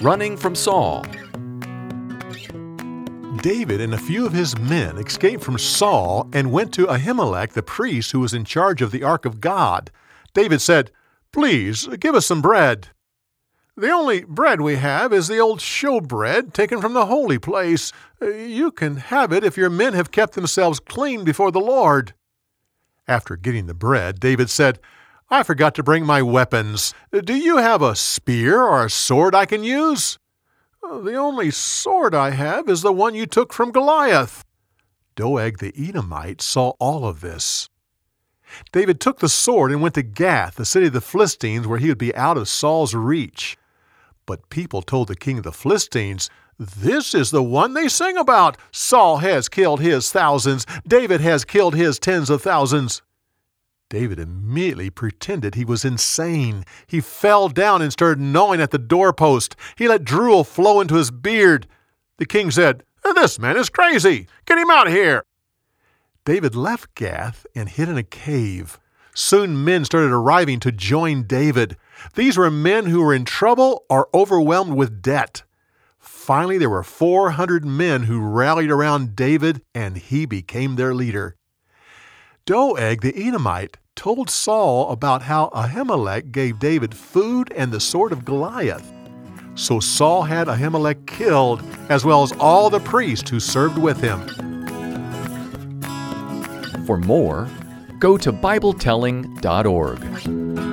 Running from Saul. David and a few of his men escaped from Saul and went to Ahimelech, the priest who was in charge of the ark of God. David said, Please give us some bread. The only bread we have is the old showbread taken from the holy place. You can have it if your men have kept themselves clean before the Lord. After getting the bread, David said, I forgot to bring my weapons. Do you have a spear or a sword I can use? Uh, the only sword I have is the one you took from Goliath. Doeg the Edomite saw all of this. David took the sword and went to Gath, the city of the Philistines, where he would be out of Saul's reach. But people told the king of the Philistines, This is the one they sing about. Saul has killed his thousands, David has killed his tens of thousands. David immediately pretended he was insane. He fell down and started gnawing at the doorpost. He let drool flow into his beard. The king said, This man is crazy. Get him out of here. David left Gath and hid in a cave. Soon men started arriving to join David. These were men who were in trouble or overwhelmed with debt. Finally, there were 400 men who rallied around David, and he became their leader. Doeg the Edomite told Saul about how Ahimelech gave David food and the sword of Goliath. So Saul had Ahimelech killed, as well as all the priests who served with him. For more, go to BibleTelling.org.